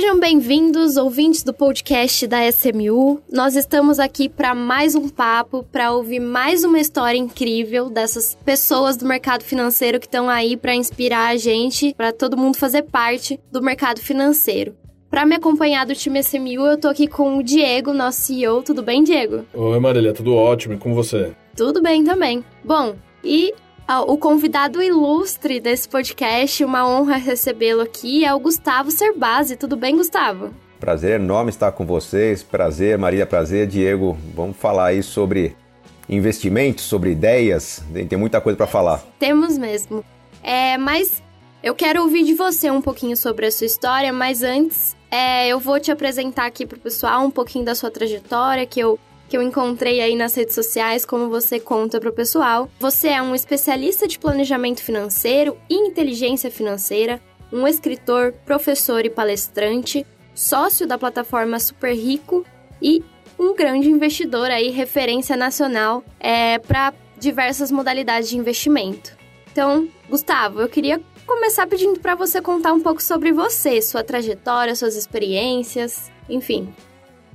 Sejam bem-vindos, ouvintes do podcast da SMU. Nós estamos aqui para mais um papo, para ouvir mais uma história incrível dessas pessoas do mercado financeiro que estão aí para inspirar a gente, para todo mundo fazer parte do mercado financeiro. Para me acompanhar do time SMU, eu tô aqui com o Diego, nosso CEO. Tudo bem, Diego? Oi, Marília, tudo ótimo. E com você? Tudo bem também. Bom, e o convidado ilustre desse podcast, uma honra recebê-lo aqui, é o Gustavo Cerbasi. Tudo bem, Gustavo? Prazer enorme estar com vocês. Prazer, Maria, prazer, Diego. Vamos falar aí sobre investimentos, sobre ideias. Tem muita coisa para falar. Temos mesmo. É, mas eu quero ouvir de você um pouquinho sobre a sua história, mas antes é, eu vou te apresentar aqui pro pessoal um pouquinho da sua trajetória, que eu que eu encontrei aí nas redes sociais, como você conta para o pessoal. Você é um especialista de planejamento financeiro e inteligência financeira, um escritor, professor e palestrante, sócio da plataforma Super Rico e um grande investidor aí, referência nacional é, para diversas modalidades de investimento. Então, Gustavo, eu queria começar pedindo para você contar um pouco sobre você, sua trajetória, suas experiências, enfim.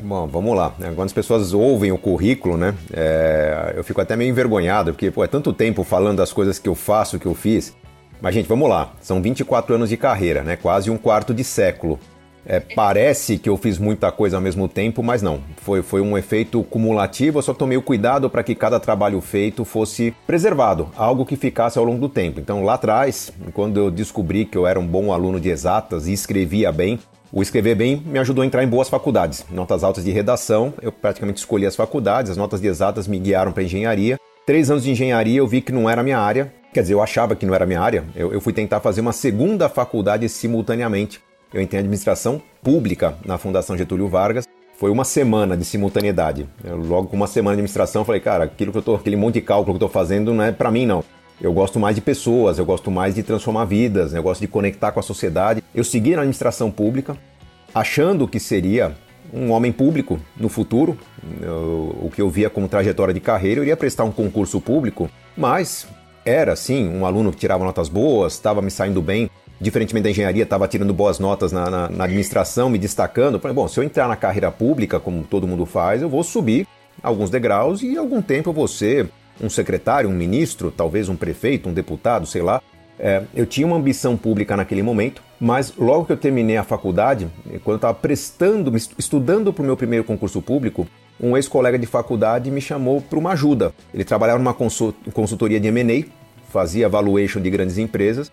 Bom, vamos lá. Quando as pessoas ouvem o currículo, né, é, eu fico até meio envergonhado, porque pô, é tanto tempo falando das coisas que eu faço, que eu fiz. Mas, gente, vamos lá. São 24 anos de carreira, né, quase um quarto de século. É, parece que eu fiz muita coisa ao mesmo tempo, mas não. Foi, foi um efeito cumulativo, eu só tomei o cuidado para que cada trabalho feito fosse preservado, algo que ficasse ao longo do tempo. Então, lá atrás, quando eu descobri que eu era um bom aluno de exatas e escrevia bem, o escrever bem me ajudou a entrar em boas faculdades. Notas altas de redação, eu praticamente escolhi as faculdades, as notas de exatas me guiaram para engenharia. Três anos de engenharia eu vi que não era minha área, quer dizer, eu achava que não era minha área. Eu, eu fui tentar fazer uma segunda faculdade simultaneamente. Eu entrei em administração pública na Fundação Getúlio Vargas. Foi uma semana de simultaneidade. Eu, logo com uma semana de administração, falei, cara, aquilo que eu tô, aquele monte de cálculo que eu estou fazendo não é para mim não. Eu gosto mais de pessoas, eu gosto mais de transformar vidas, eu gosto de conectar com a sociedade. Eu segui na administração pública, achando que seria um homem público no futuro, eu, o que eu via como trajetória de carreira, eu iria prestar um concurso público, mas era sim um aluno que tirava notas boas, estava me saindo bem, diferentemente da engenharia, estava tirando boas notas na, na, na, administração, me destacando. Falei, bom, se eu entrar na carreira pública, como todo mundo faz, eu vou subir alguns degraus e algum tempo eu vou ser um secretário, um ministro, talvez um prefeito, um deputado, sei lá. É, eu tinha uma ambição pública naquele momento, mas logo que eu terminei a faculdade, quando eu estava prestando, estudando para o meu primeiro concurso público, um ex-colega de faculdade me chamou para uma ajuda. Ele trabalhava numa consultoria de M&A, fazia valuation de grandes empresas,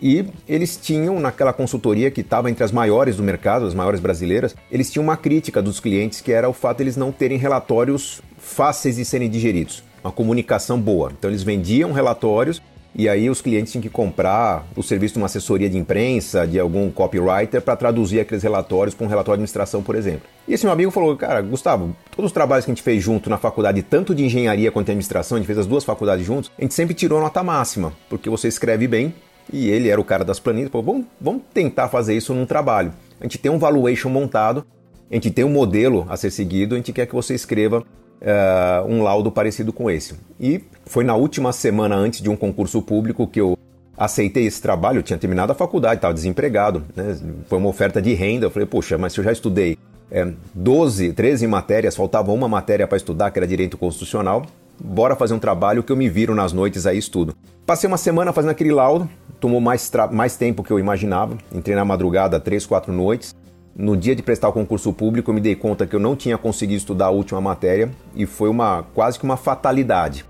e eles tinham, naquela consultoria que estava entre as maiores do mercado, as maiores brasileiras, eles tinham uma crítica dos clientes que era o fato de eles não terem relatórios fáceis de serem digeridos uma comunicação boa. Então eles vendiam relatórios e aí os clientes tinham que comprar o serviço de uma assessoria de imprensa, de algum copywriter, para traduzir aqueles relatórios para um relatório de administração, por exemplo. E esse meu amigo falou, cara, Gustavo, todos os trabalhos que a gente fez junto na faculdade, tanto de engenharia quanto de administração, a gente fez as duas faculdades juntos, a gente sempre tirou a nota máxima, porque você escreve bem, e ele era o cara das planilhas, falou, vamos, vamos tentar fazer isso num trabalho. A gente tem um valuation montado, a gente tem um modelo a ser seguido, a gente quer que você escreva uh, um laudo parecido com esse. E foi na última semana antes de um concurso público que eu aceitei esse trabalho. Eu tinha terminado a faculdade, estava desempregado, né? foi uma oferta de renda. Eu falei, poxa, mas se eu já estudei é, 12, 13 matérias, faltava uma matéria para estudar, que era direito constitucional. Bora fazer um trabalho que eu me viro nas noites aí estudo. Passei uma semana fazendo aquele laudo, tomou mais, mais tempo que eu imaginava. Entrei na madrugada, três, quatro noites. No dia de prestar o concurso público, eu me dei conta que eu não tinha conseguido estudar a última matéria e foi uma quase que uma fatalidade.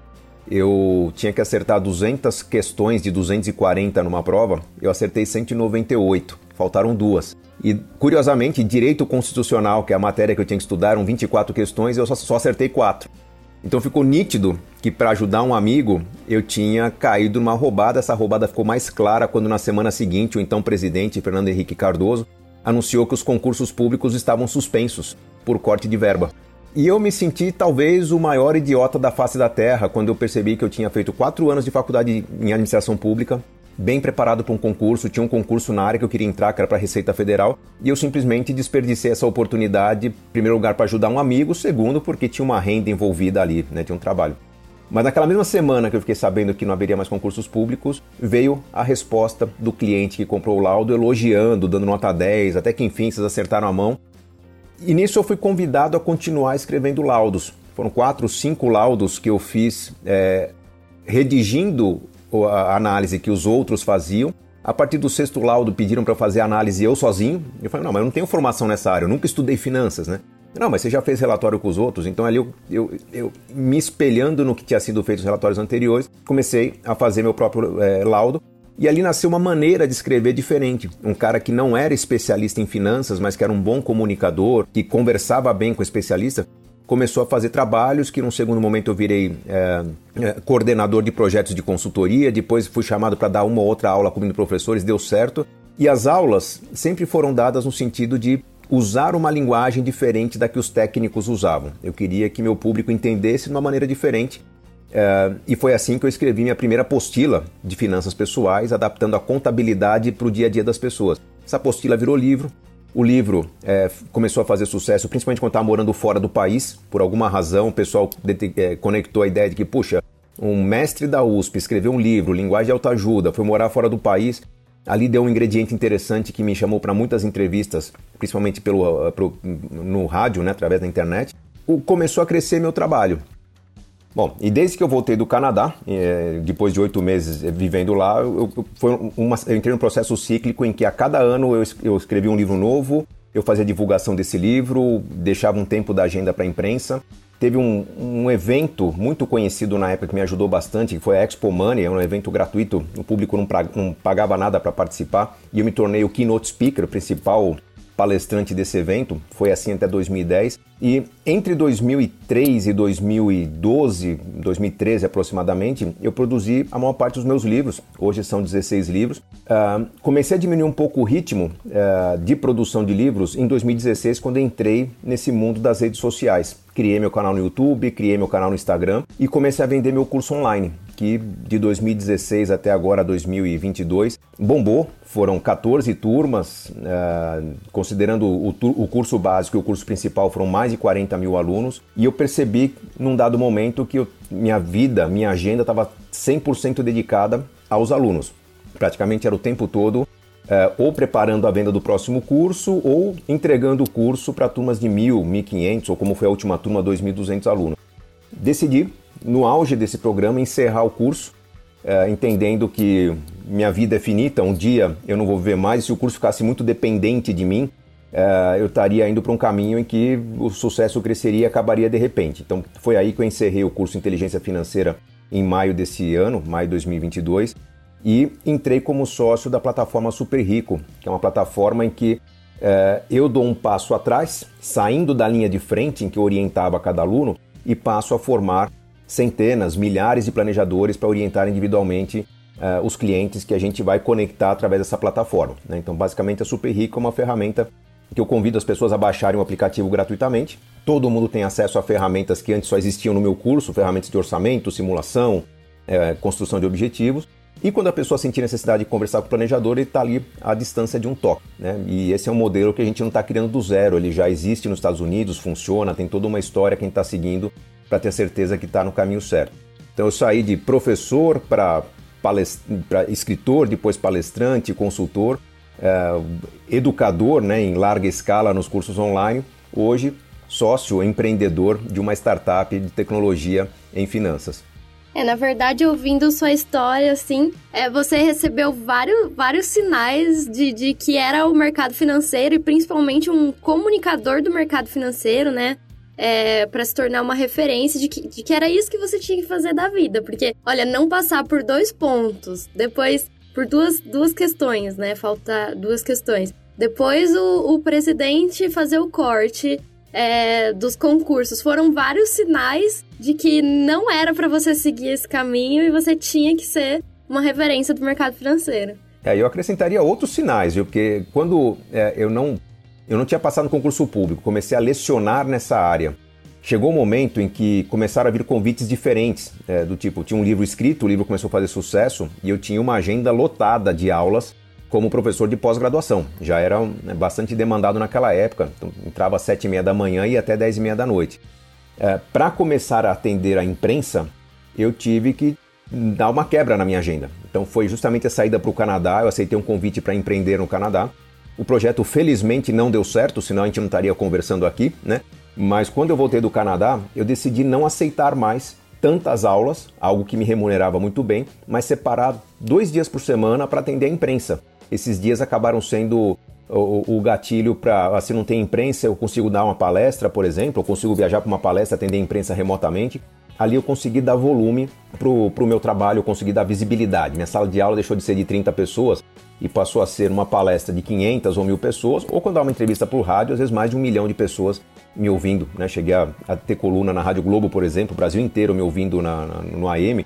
Eu tinha que acertar 200 questões de 240 numa prova, eu acertei 198, faltaram duas. E curiosamente, direito constitucional, que é a matéria que eu tinha que estudar, eram 24 questões, eu só, só acertei quatro. Então ficou nítido que para ajudar um amigo eu tinha caído numa roubada. Essa roubada ficou mais clara quando na semana seguinte o então presidente Fernando Henrique Cardoso anunciou que os concursos públicos estavam suspensos por corte de verba. E eu me senti talvez o maior idiota da face da terra quando eu percebi que eu tinha feito quatro anos de faculdade em administração pública, bem preparado para um concurso, tinha um concurso na área que eu queria entrar, que era para a Receita Federal, e eu simplesmente desperdicei essa oportunidade, em primeiro lugar, para ajudar um amigo, segundo, porque tinha uma renda envolvida ali, né, tinha um trabalho. Mas naquela mesma semana que eu fiquei sabendo que não haveria mais concursos públicos, veio a resposta do cliente que comprou o laudo elogiando, dando nota 10, até que enfim vocês acertaram a mão. E nisso eu fui convidado a continuar escrevendo laudos. Foram quatro, cinco laudos que eu fiz é, redigindo a análise que os outros faziam. A partir do sexto laudo pediram para fazer a análise eu sozinho. Eu falei, não, mas eu não tenho formação nessa área, eu nunca estudei finanças, né? Não, mas você já fez relatório com os outros, então ali eu, eu, eu me espelhando no que tinha sido feito nos relatórios anteriores, comecei a fazer meu próprio é, laudo. E ali nasceu uma maneira de escrever diferente. Um cara que não era especialista em finanças, mas que era um bom comunicador, que conversava bem com o especialista, começou a fazer trabalhos que num segundo momento eu virei é, é, coordenador de projetos de consultoria, depois fui chamado para dar uma ou outra aula comigo professores, deu certo. E as aulas sempre foram dadas no sentido de usar uma linguagem diferente da que os técnicos usavam. Eu queria que meu público entendesse de uma maneira diferente. É, e foi assim que eu escrevi minha primeira apostila de finanças pessoais, adaptando a contabilidade para o dia a dia das pessoas. Essa apostila virou livro, o livro é, começou a fazer sucesso, principalmente quando estava morando fora do país. Por alguma razão, o pessoal é, conectou a ideia de que, puxa, um mestre da USP escreveu um livro, linguagem de autoajuda, foi morar fora do país. Ali deu um ingrediente interessante que me chamou para muitas entrevistas, principalmente pelo, uh, pro, no rádio, né, através da internet. O, começou a crescer meu trabalho. Bom, e desde que eu voltei do Canadá, eh, depois de oito meses eh, vivendo lá, eu, eu, foi uma, eu entrei num processo cíclico em que a cada ano eu, eu escrevi um livro novo, eu fazia divulgação desse livro, deixava um tempo da agenda para a imprensa. Teve um, um, evento muito conhecido na época que me ajudou bastante, que foi a Expo Money, é um evento gratuito, o público não, pra, não pagava nada para participar, e eu me tornei o keynote speaker, o principal palestrante desse evento, foi assim até 2010. E entre 2003 e 2012, 2013 aproximadamente, eu produzi a maior parte dos meus livros, hoje são 16 livros. Uh, comecei a diminuir um pouco o ritmo uh, de produção de livros em 2016, quando entrei nesse mundo das redes sociais. Criei meu canal no YouTube, criei meu canal no Instagram e comecei a vender meu curso online que de 2016 até agora 2022 bombou. Foram 14 turmas, uh, considerando o, o, curso básico e o curso principal, foram mais de 40 mil alunos. E eu percebi num dado momento que eu, minha vida, minha agenda estava 100% dedicada aos alunos. Praticamente era o tempo todo uh, ou preparando a venda do próximo curso ou entregando o curso para turmas de 1.000, 1.500 ou como foi a última turma, 2.200 alunos. Decidi no auge desse programa, encerrar o curso, é, entendendo que minha vida é finita, um dia eu não vou viver mais, se o curso ficasse muito dependente de mim, é, eu estaria indo para um caminho em que o sucesso cresceria e acabaria de repente. Então foi aí que eu encerrei o curso Inteligência Financeira em maio desse ano, maio de 2022, e entrei como sócio da plataforma Super Rico, que é uma plataforma em que é, eu dou um passo atrás, saindo da linha de frente em que eu orientava cada aluno, e passo a formar centenas, milhares de planejadores para orientar individualmente uh, os clientes que a gente vai conectar através dessa plataforma. Né? Então, basicamente, a Super Rico é uma ferramenta que eu convido as pessoas a baixarem o aplicativo gratuitamente. Todo mundo tem acesso a ferramentas que antes só existiam no meu curso, ferramentas de orçamento, simulação, é, construção de objetivos. E quando a pessoa sentir necessidade de conversar com o planejador, ele está ali à distância de um toque. Né? E esse é um modelo que a gente não está criando do zero, ele já existe nos Estados Unidos, funciona, tem toda uma história que a gente está seguindo para ter certeza que está no caminho certo. Então eu saí de professor para escritor, depois palestrante, consultor, educador né, em larga escala nos cursos online, hoje sócio empreendedor de uma startup de tecnologia em finanças. É, na verdade, ouvindo sua história, assim, é, você recebeu vários, vários sinais de, de que era o mercado financeiro e principalmente um comunicador do mercado financeiro, né? é, para se tornar uma referência de que, de que era isso que você tinha que fazer da vida. Porque, olha, não passar por dois pontos, depois por duas, duas questões, né? Falta duas questões. Depois o, o presidente fazer o corte é, dos concursos. Foram vários sinais de que não era para você seguir esse caminho e você tinha que ser uma referência do mercado financeiro. É, eu acrescentaria outros sinais, viu? Porque quando é, eu não eu não tinha passado no concurso público, comecei a lecionar nessa área. Chegou o um momento em que começaram a vir convites diferentes, é, do tipo, tinha um livro escrito, o livro começou a fazer sucesso e eu tinha uma agenda lotada de aulas como professor de pós-graduação. Já era né, bastante demandado naquela época, então, entrava às sete e meia da manhã e até dez e meia da noite. É, Para começar a atender a imprensa, eu tive que dar uma quebra na minha agenda. Então foi justamente a saída para o Canadá, eu aceitei um convite para empreender no Canadá. O projeto felizmente não deu certo, senão a gente não estaria conversando aqui, né? Mas quando eu voltei do Canadá, eu decidi não aceitar mais tantas aulas, algo que me remunerava muito bem, mas separar dois dias por semana para atender a imprensa. Esses dias acabaram sendo o, o gatilho para, ah, se não tem imprensa, eu consigo dar uma palestra, por exemplo, eu consigo viajar para uma palestra, atender a imprensa remotamente ali eu consegui dar volume para o meu trabalho, eu consegui dar visibilidade. Minha sala de aula deixou de ser de 30 pessoas e passou a ser uma palestra de 500 ou mil pessoas, ou quando dá uma entrevista por rádio, às vezes mais de um milhão de pessoas me ouvindo. Né? Cheguei a, a ter coluna na Rádio Globo, por exemplo, o Brasil inteiro me ouvindo na, na, no AM.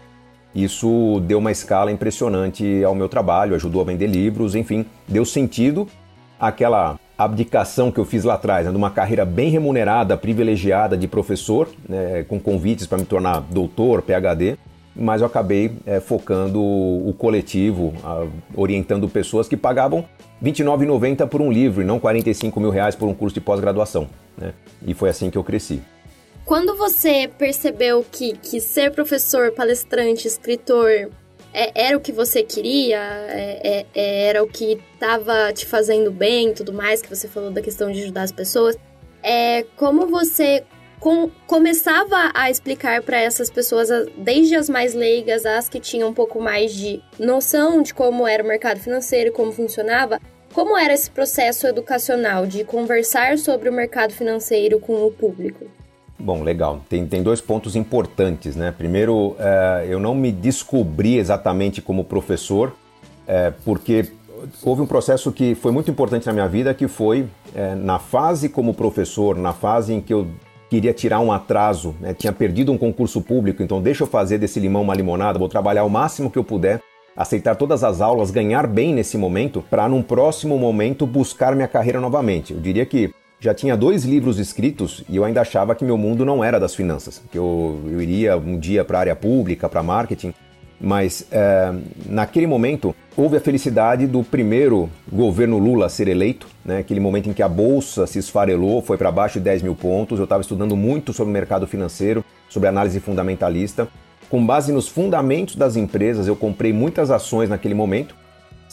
Isso deu uma escala impressionante ao meu trabalho, ajudou a vender livros, enfim, deu sentido àquela abdicação que eu fiz lá atrás, né, de uma carreira bem remunerada, privilegiada de professor, né, com convites para me tornar doutor, PhD, mas eu acabei é, focando o coletivo, a, orientando pessoas que pagavam R$ 29,90 por um livro e não 45 mil reais por um curso de pós-graduação. Né? E foi assim que eu cresci. Quando você percebeu que, que ser professor, palestrante, escritor é, era o que você queria, é, é, é era o que estava te fazendo bem tudo mais, que você falou da questão de ajudar as pessoas. É, como você com, começava a explicar para essas pessoas, desde as mais leigas, as que tinham um pouco mais de noção de como era o mercado financeiro, como funcionava, como era esse processo educacional de conversar sobre o mercado financeiro com o público? Bom, legal. Tem, tem dois pontos importantes, né? Primeiro, é, eu não me descobri exatamente como professor, é, porque houve um processo que foi muito importante na minha vida, que foi é, na fase como professor, na fase em que eu queria tirar um atraso, né? tinha perdido um concurso público, então deixa eu fazer desse limão uma limonada, vou trabalhar o máximo que eu puder, aceitar todas as aulas, ganhar bem nesse momento, para num próximo momento buscar minha carreira novamente. Eu diria que já tinha dois livros escritos e eu ainda achava que meu mundo não era das finanças, que eu, eu iria um dia para a área pública, para marketing. Mas é, naquele momento houve a felicidade do primeiro governo Lula ser eleito, né? aquele momento em que a bolsa se esfarelou, foi para baixo de 10 mil pontos. Eu estava estudando muito sobre o mercado financeiro, sobre análise fundamentalista. Com base nos fundamentos das empresas, eu comprei muitas ações naquele momento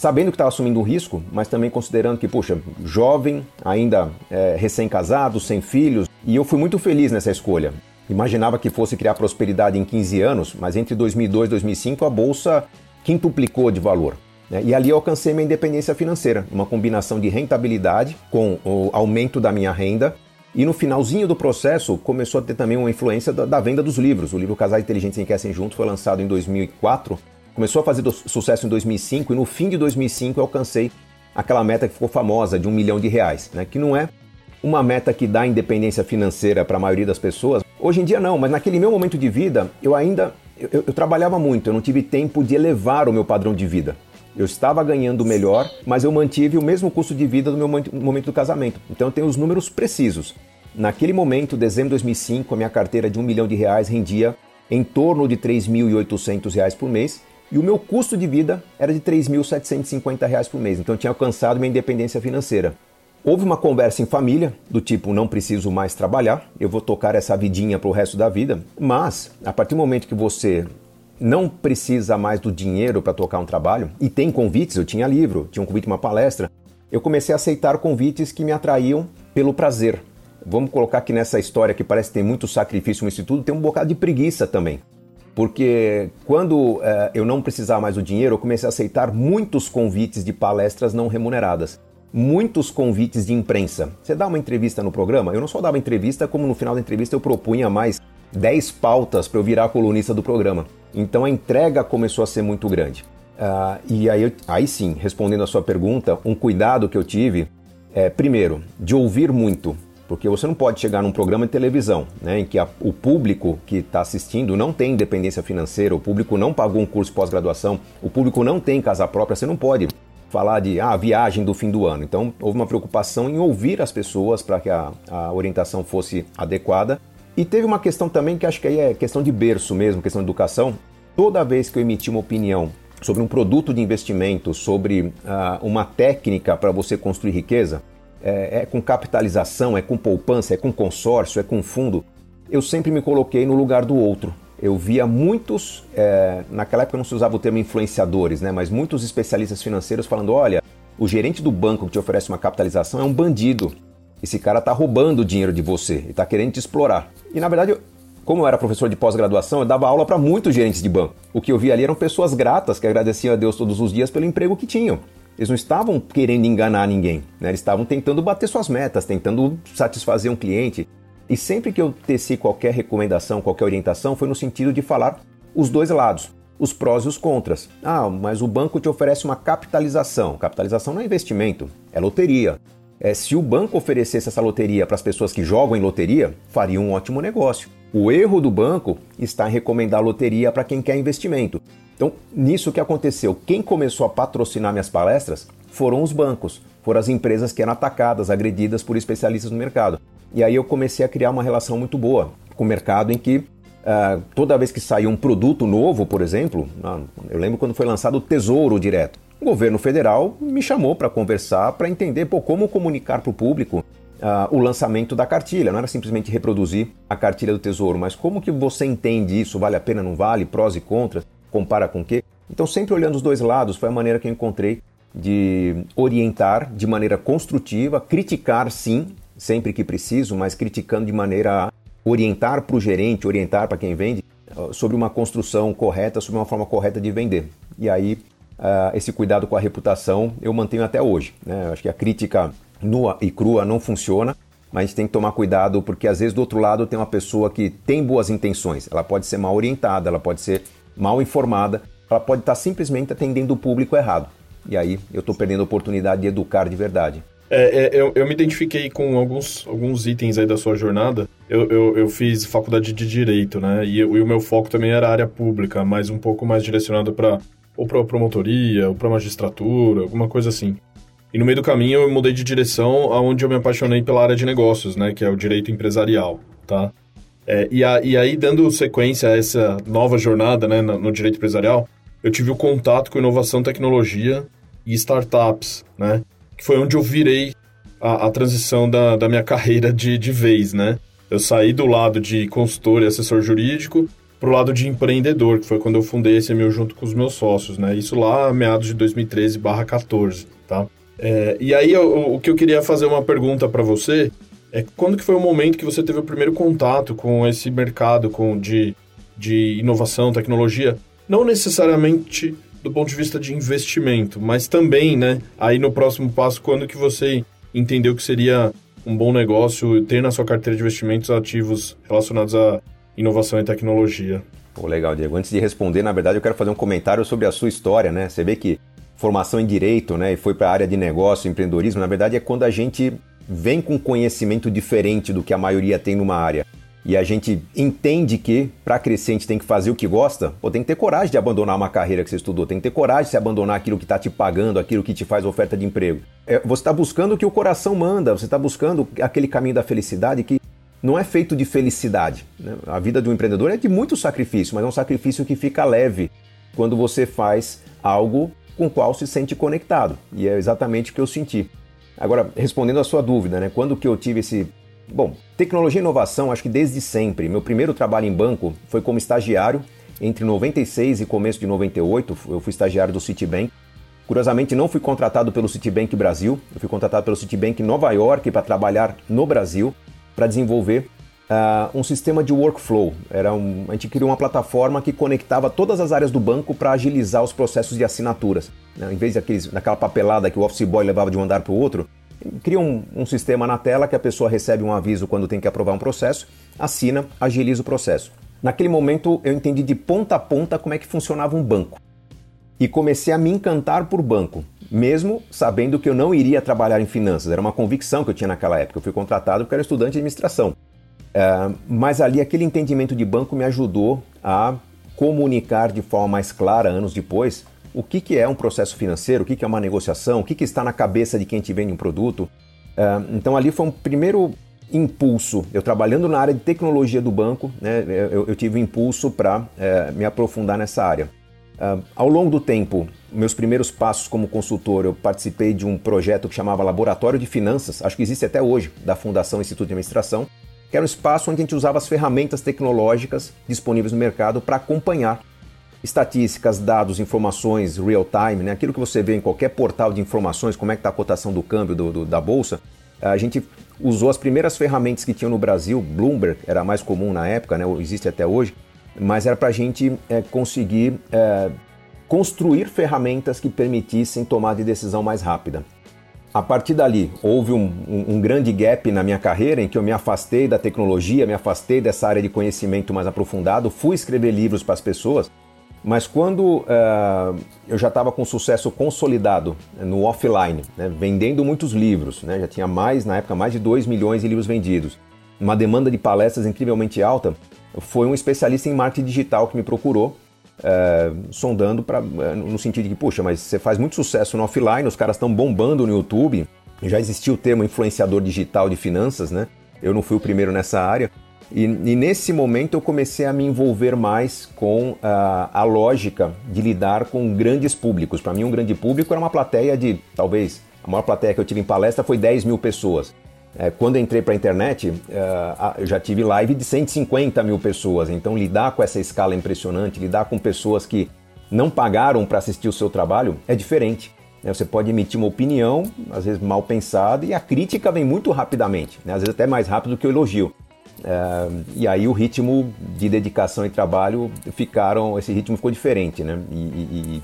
sabendo que estava assumindo um risco, mas também considerando que, puxa, jovem, ainda é, recém-casado, sem filhos, e eu fui muito feliz nessa escolha. Imaginava que fosse criar prosperidade em 15 anos, mas entre 2002 e 2005 a bolsa quintuplicou de valor. Né? E ali eu alcancei minha independência financeira, uma combinação de rentabilidade com o aumento da minha renda. E no finalzinho do processo começou a ter também uma influência da, da venda dos livros. O livro Casais Inteligentes Enriquecem Juntos foi lançado em 2004 Começou a fazer sucesso em 2005 e no fim de 2005 eu alcancei aquela meta que ficou famosa de um milhão de reais, né? que não é uma meta que dá independência financeira para a maioria das pessoas. Hoje em dia não, mas naquele meu momento de vida eu ainda eu, eu trabalhava muito, eu não tive tempo de elevar o meu padrão de vida. Eu estava ganhando melhor, mas eu mantive o mesmo custo de vida do meu momento do casamento. Então eu tenho os números precisos. Naquele momento, dezembro de 2005, a minha carteira de um milhão de reais rendia em torno de 3.800 reais por mês e o meu custo de vida era de R$ 3.750 por mês, então eu tinha alcançado minha independência financeira. Houve uma conversa em família, do tipo, não preciso mais trabalhar, eu vou tocar essa vidinha para o resto da vida, mas a partir do momento que você não precisa mais do dinheiro para tocar um trabalho, e tem convites, eu tinha livro, tinha um convite uma palestra, eu comecei a aceitar convites que me atraíam pelo prazer. Vamos colocar que nessa história que parece ter muito sacrifício nesse tudo, tem um bocado de preguiça também. Porque quando é, eu não precisava mais do dinheiro, eu comecei a aceitar muitos convites de palestras não remuneradas. Muitos convites de imprensa. Você dá uma entrevista no programa? Eu não só dava entrevista, como no final da entrevista eu propunha mais 10 pautas para eu virar colunista do programa. Então a entrega começou a ser muito grande. Uh, e aí, aí sim, respondendo a sua pergunta, um cuidado que eu tive é, primeiro, de ouvir muito. Porque você não pode chegar num programa de televisão né, em que a, o público que está assistindo não tem independência financeira, o público não pagou um curso pós-graduação, o público não tem casa própria, você não pode falar de ah, viagem do fim do ano. Então houve uma preocupação em ouvir as pessoas para que a, a orientação fosse adequada. E teve uma questão também que acho que aí é questão de berço mesmo, questão de educação. Toda vez que eu emiti uma opinião sobre um produto de investimento, sobre uh, uma técnica para você construir riqueza, é, é com capitalização, é com poupança, é com consórcio, é com fundo, eu sempre me coloquei no lugar do outro. eu via muitos, é, naquela época não se usava o termo influenciadores, né, mas muitos especialistas financeiros falando: olha, o gerente do banco que te oferece uma capitalização é um bandido. Esse cara está roubando o dinheiro de você e está querendo te explorar. E na verdade, como eu era professor de pós-graduação, eu dava aula para muitos gerentes de banco. O que eu via ali eram pessoas gratas que agradeciam a Deus todos os dias pelo emprego que tinham. Eles não estavam querendo enganar ninguém, né? eles estavam tentando bater suas metas, tentando satisfazer um cliente. E sempre que eu teci qualquer recomendação, qualquer orientação, foi no sentido de falar os dois lados, os prós e os contras. Ah, mas o banco te oferece uma capitalização. Capitalização não é investimento, é loteria. É, se o banco oferecesse essa loteria para as pessoas que jogam em loteria, faria um ótimo negócio. O erro do banco está em recomendar a loteria para quem quer investimento. Então, nisso que aconteceu, quem começou a patrocinar minhas palestras foram os bancos, foram as empresas que eram atacadas, agredidas por especialistas no mercado. E aí eu comecei a criar uma relação muito boa com o mercado em que uh, toda vez que saía um produto novo, por exemplo, eu lembro quando foi lançado o Tesouro Direto. O governo federal me chamou para conversar, para entender pô, como comunicar para o público Uh, o lançamento da cartilha. Não era simplesmente reproduzir a cartilha do Tesouro, mas como que você entende isso? Vale a pena, não vale? Prós e contras? compara com o quê? Então, sempre olhando os dois lados, foi a maneira que eu encontrei de orientar de maneira construtiva, criticar sim, sempre que preciso, mas criticando de maneira a orientar para o gerente, orientar para quem vende, sobre uma construção correta, sobre uma forma correta de vender. E aí, uh, esse cuidado com a reputação eu mantenho até hoje. Né? Acho que a crítica nua e crua não funciona, mas a gente tem que tomar cuidado porque às vezes do outro lado tem uma pessoa que tem boas intenções. Ela pode ser mal orientada, ela pode ser mal informada, ela pode estar simplesmente atendendo o público errado. E aí eu estou perdendo a oportunidade de educar de verdade. É, é, eu, eu, me identifiquei com alguns, alguns itens aí da sua jornada. Eu, eu, eu fiz faculdade de Direito, né? E, e, o meu foco também era área pública, mas um pouco mais direcionado para ou para promotoria, ou para magistratura, alguma coisa assim. E no meio do caminho eu mudei de direção aonde eu me apaixonei pela área de negócios, né? Que é o direito empresarial, tá? É, e, a, e, aí, dando sequência a essa nova jornada né, no, no, direito empresarial, eu tive o contato com inovação, tecnologia e startups, né? Que foi onde eu virei a, a transição da, da minha carreira de, de vez, né? Eu saí do lado de consultor e assessor jurídico para o lado de empreendedor, que foi quando eu fundei esse meu junto com os meus sócios, né? Isso lá meados de 2013/14, tá? É, e aí eu, o que eu queria fazer uma pergunta para você é quando que foi o momento que você teve o primeiro contato com esse mercado com, de, de inovação, tecnologia? Não necessariamente do ponto de vista de investimento, mas também, né? Aí no próximo passo, quando que você entendeu que seria um bom negócio ter na sua carteira de investimentos ativos relacionados a inovação e tecnologia? Pô, legal, Diego. Antes de responder, na verdade, eu quero fazer um comentário sobre a sua história, né? Você vê que formação em direito, né, e foi para a área de negócio, empreendedorismo, na verdade é quando a gente vem com conhecimento diferente do que a maioria tem numa área e a gente entende que para crescer a gente tem que fazer o que gosta, pô, tem que ter coragem de abandonar uma carreira que você estudou, tem que ter coragem de se abandonar aquilo que está te pagando, aquilo que te faz oferta de emprego. É, você está buscando o que o coração manda, você está buscando aquele caminho da felicidade que não é feito de felicidade. Né? A vida de um empreendedor é de muito sacrifício, mas é um sacrifício que fica leve quando você faz algo com o qual se sente conectado. E é exatamente o que eu senti. Agora, respondendo a sua dúvida, né? Quando que eu tive esse. Bom, tecnologia e inovação, acho que desde sempre. Meu primeiro trabalho em banco foi como estagiário entre 96 e começo de 98. Eu fui estagiário do Citibank. Curiosamente, não fui contratado pelo Citibank Brasil, eu fui contratado pelo Citibank Nova York para trabalhar no Brasil, para desenvolver uh, um sistema de workflow. Era um, a gente criou uma plataforma que conectava todas as áreas do banco para agilizar os processos de assinaturas. Né? Em vez daqueles, daquela papelada que o office boy levava de um andar para o outro, cria um, um, sistema na tela que a pessoa recebe um aviso quando tem que aprovar um processo, assina, agiliza o processo. Naquele momento eu entendi de ponta a ponta como é que funcionava um banco. E comecei a me encantar por banco, mesmo sabendo que eu não iria trabalhar em finanças. Era uma convicção que eu tinha naquela época. Eu fui contratado porque era estudante de administração. É, mas ali aquele entendimento de banco me ajudou a comunicar de forma mais clara, anos depois, o que, que é um processo financeiro, o que, que é uma negociação, o que, que está na cabeça de quem te vende um produto. É, então ali foi um primeiro impulso. Eu trabalhando na área de tecnologia do banco, né, eu, eu tive um impulso para é, me aprofundar nessa área. Uh, ao longo do tempo, meus primeiros passos como consultor, eu participei de um projeto que chamava Laboratório de Finanças, acho que existe até hoje, da Fundação Instituto de Administração, que era um espaço onde a gente usava as ferramentas tecnológicas disponíveis no mercado para acompanhar estatísticas, dados, informações real time, né? aquilo que você vê em qualquer portal de informações, como é que está a cotação do câmbio do, do, da bolsa. A gente usou as primeiras ferramentas que tinham no Brasil, Bloomberg era mais comum na época, né? existe até hoje, mas era para a gente é, conseguir é, construir ferramentas que permitissem tomar de decisão mais rápida. A partir dali, houve um, um, um, grande gap na minha carreira em que eu me afastei da tecnologia, me afastei dessa área de conhecimento mais aprofundado, fui escrever livros para as pessoas, mas quando uh, eu já estava com sucesso consolidado no offline, né, vendendo muitos livros, né, já tinha mais, na época, mais de 2 milhões de livros vendidos, uma demanda de palestras incrivelmente alta, foi um especialista em marketing digital que me procurou é, sondando pra, é, no sentido de que, puxa, mas você faz muito sucesso no offline, os caras estão bombando no YouTube, já existia o termo influenciador digital de finanças, né? Eu não fui o primeiro nessa área. E, e nesse momento eu comecei a me envolver mais com a, a lógica de lidar com grandes públicos. Para mim, um grande público era uma plateia de, talvez, a maior plateia que eu tive em palestra foi 10 mil pessoas. É, quando entrei para a internet, é, eu já tive live de 150 mil pessoas, então lidar com essa escala é impressionante, lidar com pessoas que não pagaram para assistir o seu trabalho é diferente. Né? Você pode emitir uma opinião, às vezes mal pensada, e a crítica vem muito rapidamente, né? às vezes até mais rápido que o elogio. É, e aí o ritmo de dedicação e trabalho ficaram, esse ritmo ficou diferente, né? E, e,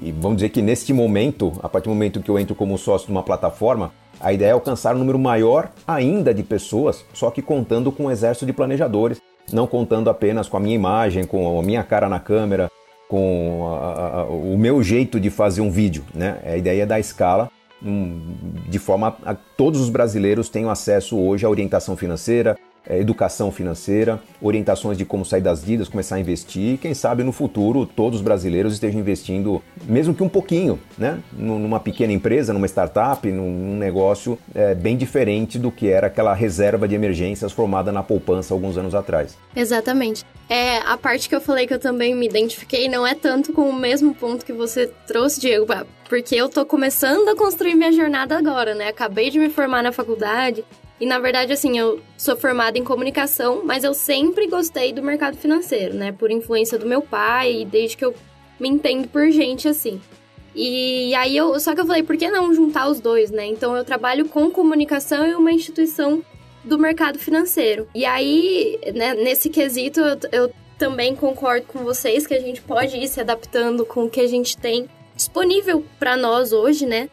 e vamos dizer que neste momento, a partir do momento que eu entro como sócio de uma plataforma, a ideia é alcançar um número maior ainda de pessoas, só que contando com um exército de planejadores, não contando apenas com a minha imagem, com a minha cara na câmera, com a, a, o meu jeito de fazer um vídeo. Né? A ideia é dar escala um, de forma a todos os brasileiros tenham acesso hoje à orientação financeira, é, educação financeira, orientações de como sair das dívidas, começar a investir e quem sabe no futuro todos os brasileiros estejam investindo, mesmo que um pouquinho, né? numa pequena empresa, numa startup, num negócio é, bem diferente do que era aquela reserva de emergências formada na poupança alguns anos atrás. Exatamente. É, a parte que eu falei que eu também me identifiquei não é tanto com o mesmo ponto que você trouxe, Diego, porque eu tô começando a construir minha jornada agora, né? Acabei de me formar na faculdade, e na verdade, assim, eu sou formada em comunicação, mas eu sempre gostei do mercado financeiro, né? Por influência do meu pai, desde que eu me entendo por gente assim. E aí eu. Só que eu falei, por que não juntar os dois, né? Então eu trabalho com comunicação e uma instituição do mercado financeiro. E aí, né, nesse quesito, eu, eu também concordo com vocês que a gente pode ir se adaptando com o que a gente tem disponível para nós hoje, né?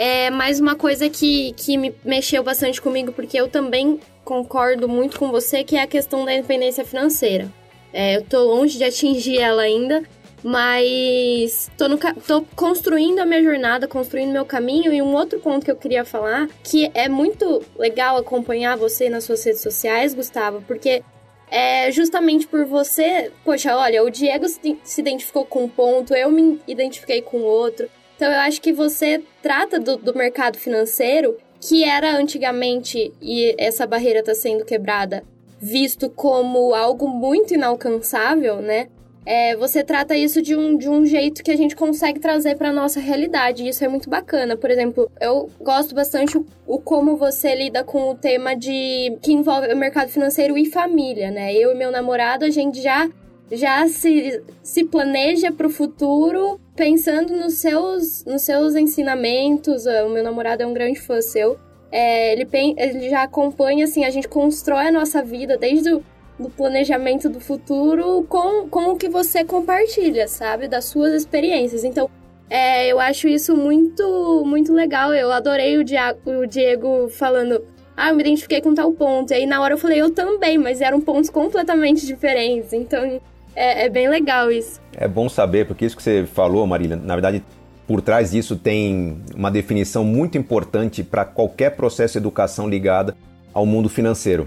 É mais uma coisa que, que me mexeu bastante comigo, porque eu também concordo muito com você, que é a questão da independência financeira. É, eu tô longe de atingir ela ainda, mas tô, no, tô construindo a minha jornada, construindo meu caminho. E um outro ponto que eu queria falar, que é muito legal acompanhar você nas suas redes sociais, Gustavo, porque é justamente por você, poxa, olha, o Diego se identificou com um ponto, eu me identifiquei com outro. Então eu acho que você trata do, do mercado financeiro, que era antigamente, e essa barreira está sendo quebrada, visto como algo muito inalcançável, né? É, você trata isso de um, de um jeito que a gente consegue trazer para nossa realidade. E isso é muito bacana. Por exemplo, eu gosto bastante o, o, como você lida com o tema de que envolve o mercado financeiro e família, né? Eu e meu namorado, a gente já já se, se planeja para o futuro pensando nos seus, nos seus ensinamentos. Ah, o meu namorado é um grande fã seu. É, ele, ele já acompanha, assim, a gente constrói a nossa vida desde o do planejamento do futuro com, com o que você compartilha, sabe? Das suas experiências. Então, é, eu acho isso muito, muito legal. Eu adorei o, Dia o Diego falando ah, eu me identifiquei com tal ponto. E aí na hora eu falei, eu também, mas eram pontos completamente diferentes. Então é, é, bem legal isso. É bom saber, porque isso que você falou, Marília, na verdade, por trás disso tem uma definição muito importante para qualquer processo de educação ligada ao mundo financeiro,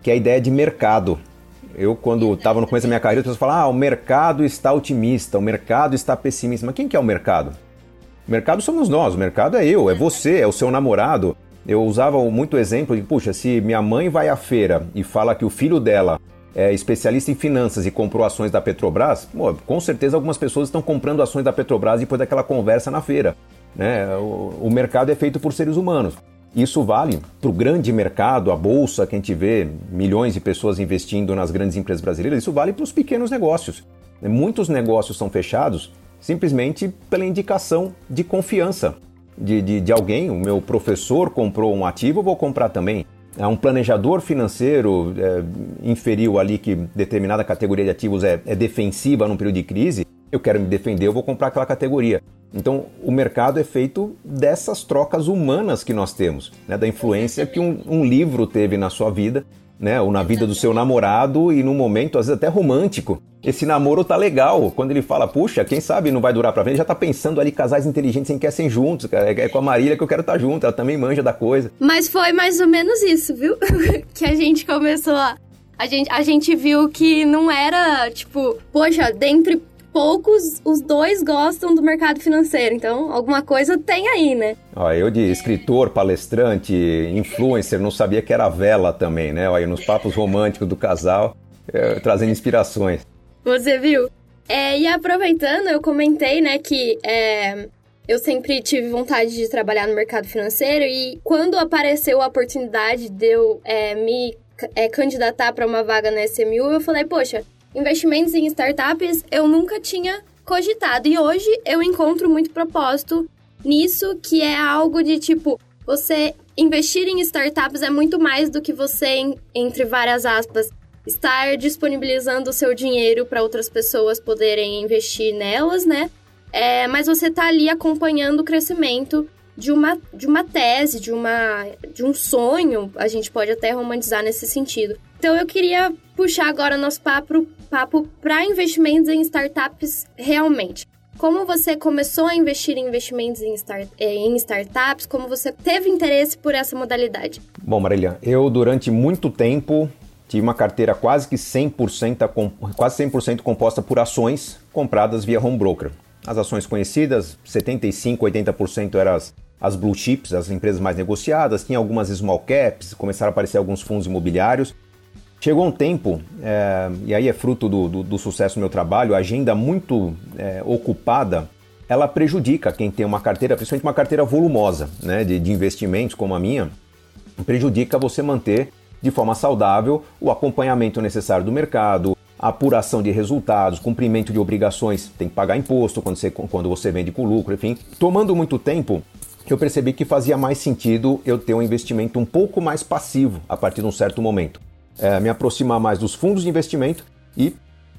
que é a ideia de mercado. Eu, quando estava no começo da minha carreira, as pessoas falavam, ah, o mercado está otimista, o mercado está pessimista. Mas quem que é o mercado? O mercado somos nós, o mercado é eu, é você, é o seu namorado. Eu usava muito exemplo de, puxa, se minha mãe vai à feira e fala que o filho dela é especialista em finanças e comprou ações da Petrobras, pô, com certeza algumas pessoas estão comprando ações da Petrobras depois daquela conversa na feira. Né? O, o mercado é feito por seres humanos. Isso vale para o grande mercado, a bolsa, que a gente vê milhões de pessoas investindo nas grandes empresas brasileiras, isso vale para os pequenos negócios. Muitos negócios são fechados simplesmente pela indicação de confiança de, de, de alguém. O meu professor comprou um ativo, vou comprar também. É um planejador financeiro é, inferiu ali que determinada categoria de ativos é, é defensiva num período de crise, eu quero me defender, eu vou comprar aquela categoria. Então, o mercado é feito dessas trocas humanas que nós temos, né? da influência que um, um livro teve na sua vida, né? ou na vida do seu namorado, e num momento, às vezes até romântico. Esse namoro tá legal. Quando ele fala, puxa, quem sabe não vai durar pra frente, já tá pensando ali casais inteligentes em que querem juntos, cara. É com a Marília que eu quero estar tá junto, ela também manja da coisa. Mas foi mais ou menos isso, viu? que a gente começou a. A gente, a gente viu que não era, tipo, poxa, dentre poucos, os dois gostam do mercado financeiro. Então, alguma coisa tem aí, né? Ó, eu de escritor, palestrante, influencer, não sabia que era vela também, né? Olha, nos papos românticos do casal, é, trazendo inspirações. Você viu? É, e aproveitando, eu comentei, né, que é, eu sempre tive vontade de trabalhar no mercado financeiro e quando apareceu a oportunidade de eu é, me é, candidatar para uma vaga na SMU, eu falei, poxa, investimentos em startups eu nunca tinha cogitado. E hoje eu encontro muito propósito nisso, que é algo de tipo, você investir em startups é muito mais do que você, entre várias aspas, estar disponibilizando o seu dinheiro para outras pessoas poderem investir nelas, né? É, mas você está ali acompanhando o crescimento de uma, de uma tese, de, uma, de um sonho, a gente pode até romantizar nesse sentido. Então eu queria puxar agora nosso papo papo para investimentos em startups realmente. Como você começou a investir em investimentos em, start, eh, em startups? Como você teve interesse por essa modalidade? Bom, Marília, eu durante muito tempo tive uma carteira quase que 100%, quase 100% composta por ações compradas via home broker. As ações conhecidas, 75, 80% eram as, as blue chips, as empresas mais negociadas, tinha algumas small caps, começaram a aparecer alguns fundos imobiliários Chegou um tempo, é, e aí é fruto do, do, do, sucesso do meu trabalho, a agenda muito é, ocupada, ela prejudica quem tem uma carteira, principalmente uma carteira volumosa né, de, de investimentos como a minha, prejudica você manter de forma saudável o acompanhamento necessário do mercado, a apuração de resultados, cumprimento de obrigações, tem que pagar imposto quando você, quando você vende com lucro, enfim. Tomando muito tempo, eu percebi que fazia mais sentido eu ter um investimento um pouco mais passivo a partir de um certo momento é, me aproximar mais dos fundos de investimento e,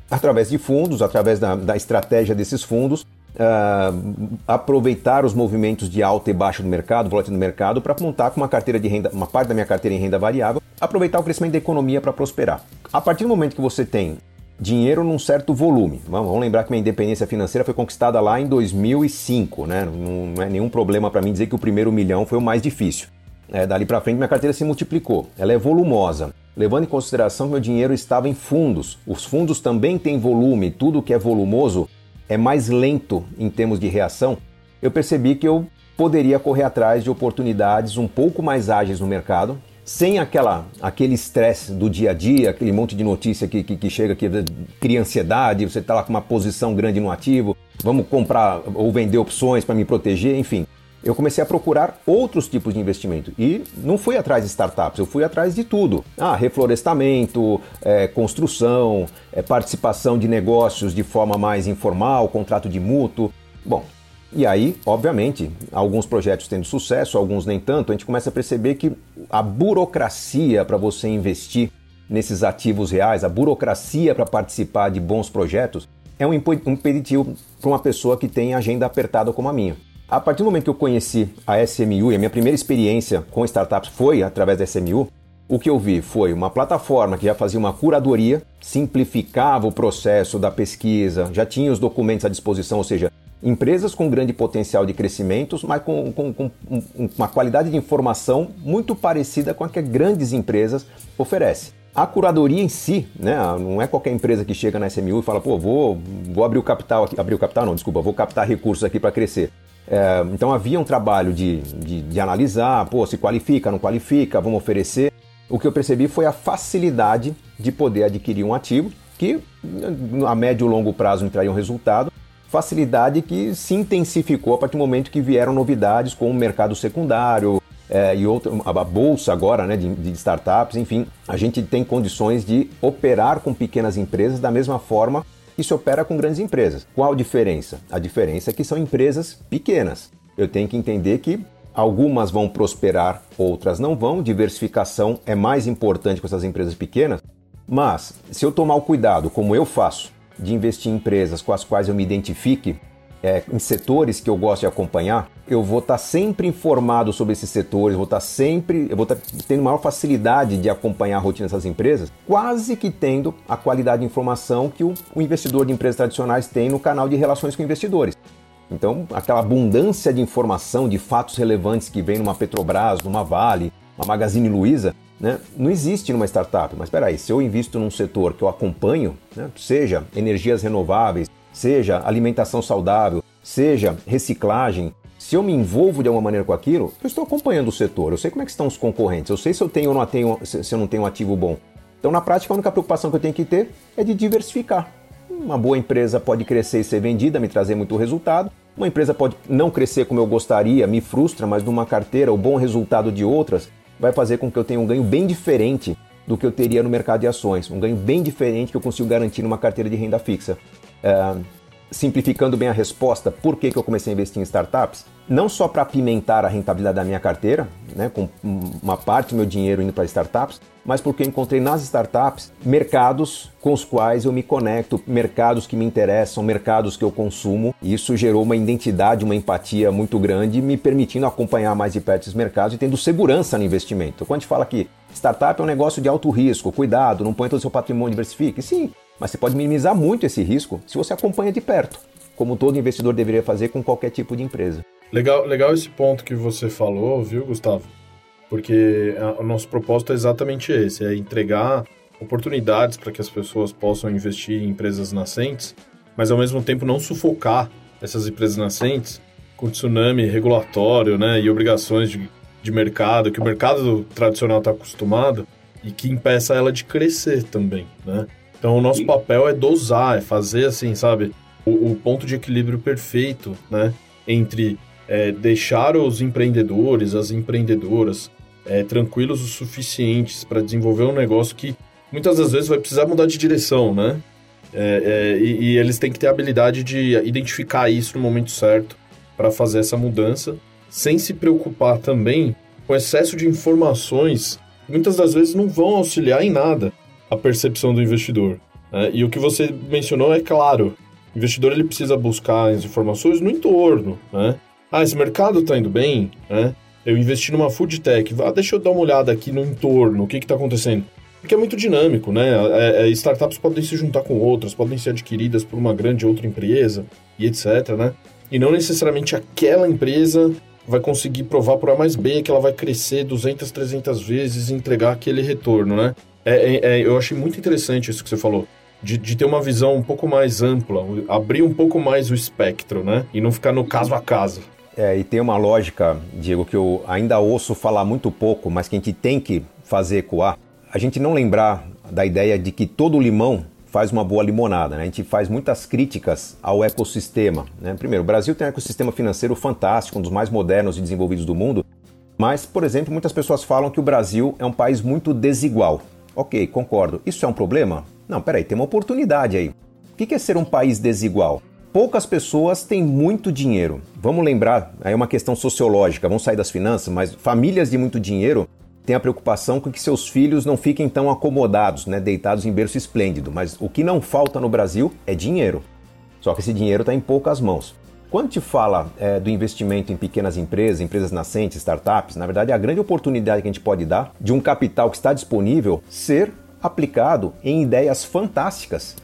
através de fundos, através da, da estratégia desses fundos, Uh, aproveitar os movimentos de alta e baixa do mercado, volatilidade do mercado, para montar com uma carteira de renda, uma parte da minha carteira em renda variável, aproveitar o crescimento da economia para prosperar. A partir do momento que você tem dinheiro num certo volume, vamos, lembrar que minha independência financeira foi conquistada lá em 2005, né? Não, não é nenhum problema para mim dizer que o primeiro milhão foi o mais difícil. É, dali para frente minha carteira se multiplicou. Ela é volumosa levando em consideração que meu dinheiro estava em fundos. Os fundos também têm volume, tudo que é volumoso é mais lento em termos de reação. Eu percebi que eu poderia correr atrás de oportunidades um pouco mais ágeis no mercado, sem aquela, aquele estresse do dia a dia, aquele monte de notícia que, que, que chega que cria ansiedade, você está lá com uma posição grande no ativo, vamos comprar ou vender opções para me proteger, enfim eu comecei a procurar outros tipos de investimento e não fui atrás de startups, eu fui atrás de tudo. Ah, reflorestamento, é, construção, é, participação de negócios de forma mais informal, contrato de mútuo. Bom, e aí, obviamente, alguns projetos tendo sucesso, alguns nem tanto, a gente começa a perceber que a burocracia para você investir nesses ativos reais, a burocracia para participar de bons projetos, é um impeditivo para uma pessoa que tem agenda apertada como a minha. A partir do momento que eu conheci a SMU e a minha primeira experiência com startups foi através da SMU, o que eu vi foi uma plataforma que já fazia uma curadoria, simplificava o processo da pesquisa, já tinha os documentos à disposição, ou seja, empresas com grande potencial de crescimento, mas com, com, com, uma qualidade de informação muito parecida com a que grandes empresas oferecem. A curadoria em si, né, não é qualquer empresa que chega na SMU e fala, pô, vou, vou abrir o capital aqui, abrir o capital não, desculpa, vou captar recursos aqui para crescer. É, então havia um trabalho de, de, de, analisar, pô, se qualifica, não qualifica, vamos oferecer. O que eu percebi foi a facilidade de poder adquirir um ativo que a médio e longo prazo me traria um resultado, facilidade que se intensificou a partir do momento que vieram novidades como o mercado secundário, é, e outra, a bolsa agora né, de, de startups, enfim, a gente tem condições de operar com pequenas empresas da mesma forma que se opera com grandes empresas. Qual a diferença? A diferença é que são empresas pequenas. Eu tenho que entender que algumas vão prosperar, outras não vão. Diversificação é mais importante com essas empresas pequenas. Mas se eu tomar o cuidado, como eu faço, de investir em empresas com as quais eu me identifique, é, em setores que eu gosto de acompanhar, eu vou estar tá sempre informado sobre esses setores, vou estar tá sempre, eu vou estar tá tendo maior facilidade de acompanhar a rotina dessas empresas, quase que tendo a qualidade de informação que o, o investidor de empresas tradicionais tem no canal de relações com investidores. Então, aquela abundância de informação, de fatos relevantes que vem numa Petrobras, numa Vale, uma Magazine Luiza, né, não existe numa startup. Mas espera aí, se eu invisto num setor que eu acompanho, né, seja energias renováveis, seja alimentação saudável, seja reciclagem, se eu me envolvo de alguma maneira com aquilo, eu estou acompanhando o setor, eu sei como é que estão os concorrentes, eu sei se eu tenho ou não tenho, se eu não tenho um ativo bom. Então, na prática, a única preocupação que eu tenho que ter é de diversificar. Uma boa empresa pode crescer e ser vendida, me trazer muito resultado. Uma empresa pode não crescer como eu gostaria, me frustra, mas numa carteira, o bom resultado de outras vai fazer com que eu tenha um ganho bem diferente do que eu teria no mercado de ações. Um ganho bem diferente que eu consigo garantir numa carteira de renda fixa. Simplificando bem a resposta, por que, que eu comecei a investir em startups? Não só para apimentar a rentabilidade da minha carteira, né, com uma parte do meu dinheiro indo para startups, mas porque encontrei nas startups mercados com os quais eu me conecto, mercados que me interessam, mercados que eu consumo. Isso gerou uma identidade, uma empatia muito grande, me permitindo acompanhar mais de perto esses mercados e tendo segurança no investimento. Quando a gente fala que startup é um negócio de alto risco, cuidado, não põe todo o seu patrimônio, diversifique. Sim, mas você pode minimizar muito esse risco se você acompanha de perto, como todo investidor deveria fazer com qualquer tipo de empresa. Legal, legal esse ponto que você falou, viu, Gustavo? Porque a, o nosso propósito é exatamente esse, é entregar oportunidades para que as pessoas possam investir em empresas nascentes, mas ao mesmo tempo não sufocar essas empresas nascentes com tsunami regulatório, né, e obrigações de, de mercado que o mercado tradicional está acostumado e que impeça ela de crescer também, né? Então o nosso papel é dosar, é fazer assim, sabe, o, o ponto de equilíbrio perfeito, né? Entre é, deixar os empreendedores, as empreendedoras, é, tranquilos o suficientes para desenvolver um negócio que muitas das vezes vai precisar mudar de direção, né? É, é, e, e, eles têm que ter a habilidade de identificar isso no momento certo para fazer essa mudança, sem se preocupar também com excesso de informações muitas das vezes não vão auxiliar em nada a percepção do investidor. Né? E o que você mencionou é claro. O investidor ele precisa buscar as informações no entorno. Né? Ah, esse mercado está indo bem? Né? Eu investi numa food tech. Ah, deixa eu dar uma olhada aqui no entorno, o que está acontecendo. Porque é muito dinâmico, né? É, é, startups podem se juntar com outras, podem ser adquiridas por uma grande outra empresa e etc, né? E não necessariamente aquela empresa vai conseguir provar por A mais B que ela vai crescer 200, 300 vezes e entregar aquele retorno, né? É, é, é, eu achei muito interessante isso que você falou. De, de, ter uma visão um pouco mais ampla, abrir um pouco mais o espectro, né? E não ficar no caso a caso. É, e tem uma lógica, Diego, que eu ainda ouço falar muito pouco, mas que a gente tem que fazer ecoar. A gente não lembrar da ideia de que todo limão faz uma boa limonada. Né? A gente faz muitas críticas ao ecossistema. Né? Primeiro, o Brasil tem um ecossistema financeiro fantástico, um dos mais modernos e desenvolvidos do mundo. Mas, por exemplo, muitas pessoas falam que o Brasil é um país muito desigual. Ok, concordo. Isso é um problema? Não, peraí, tem uma oportunidade aí. O que é ser um país desigual? Poucas pessoas têm muito dinheiro. Vamos lembrar, é uma questão sociológica, vamos sair das finanças, mas famílias de muito dinheiro têm a preocupação com que seus filhos não fiquem tão acomodados, né, deitados em berço esplêndido. Mas o que não falta no Brasil é dinheiro. Só que esse dinheiro está em poucas mãos. Quando te fala é, do investimento em pequenas empresas, empresas nascentes, startups, na verdade a grande oportunidade que a gente pode dar de um capital que está disponível ser aplicado em ideias fantásticas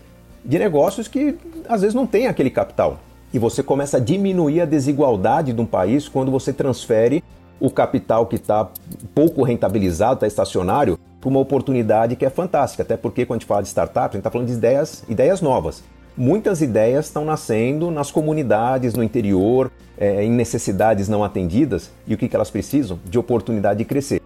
de negócios que às vezes não tem aquele capital. E você começa a diminuir a desigualdade de um país quando você transfere o capital que está pouco rentabilizado, está estacionário, para uma oportunidade que é fantástica. Até porque quando a gente fala de startup, a gente está falando de ideias, ideias novas muitas ideias estão nascendo nas comunidades, no interior, é, em necessidades não atendidas. E o que, que elas precisam? De oportunidade de crescer.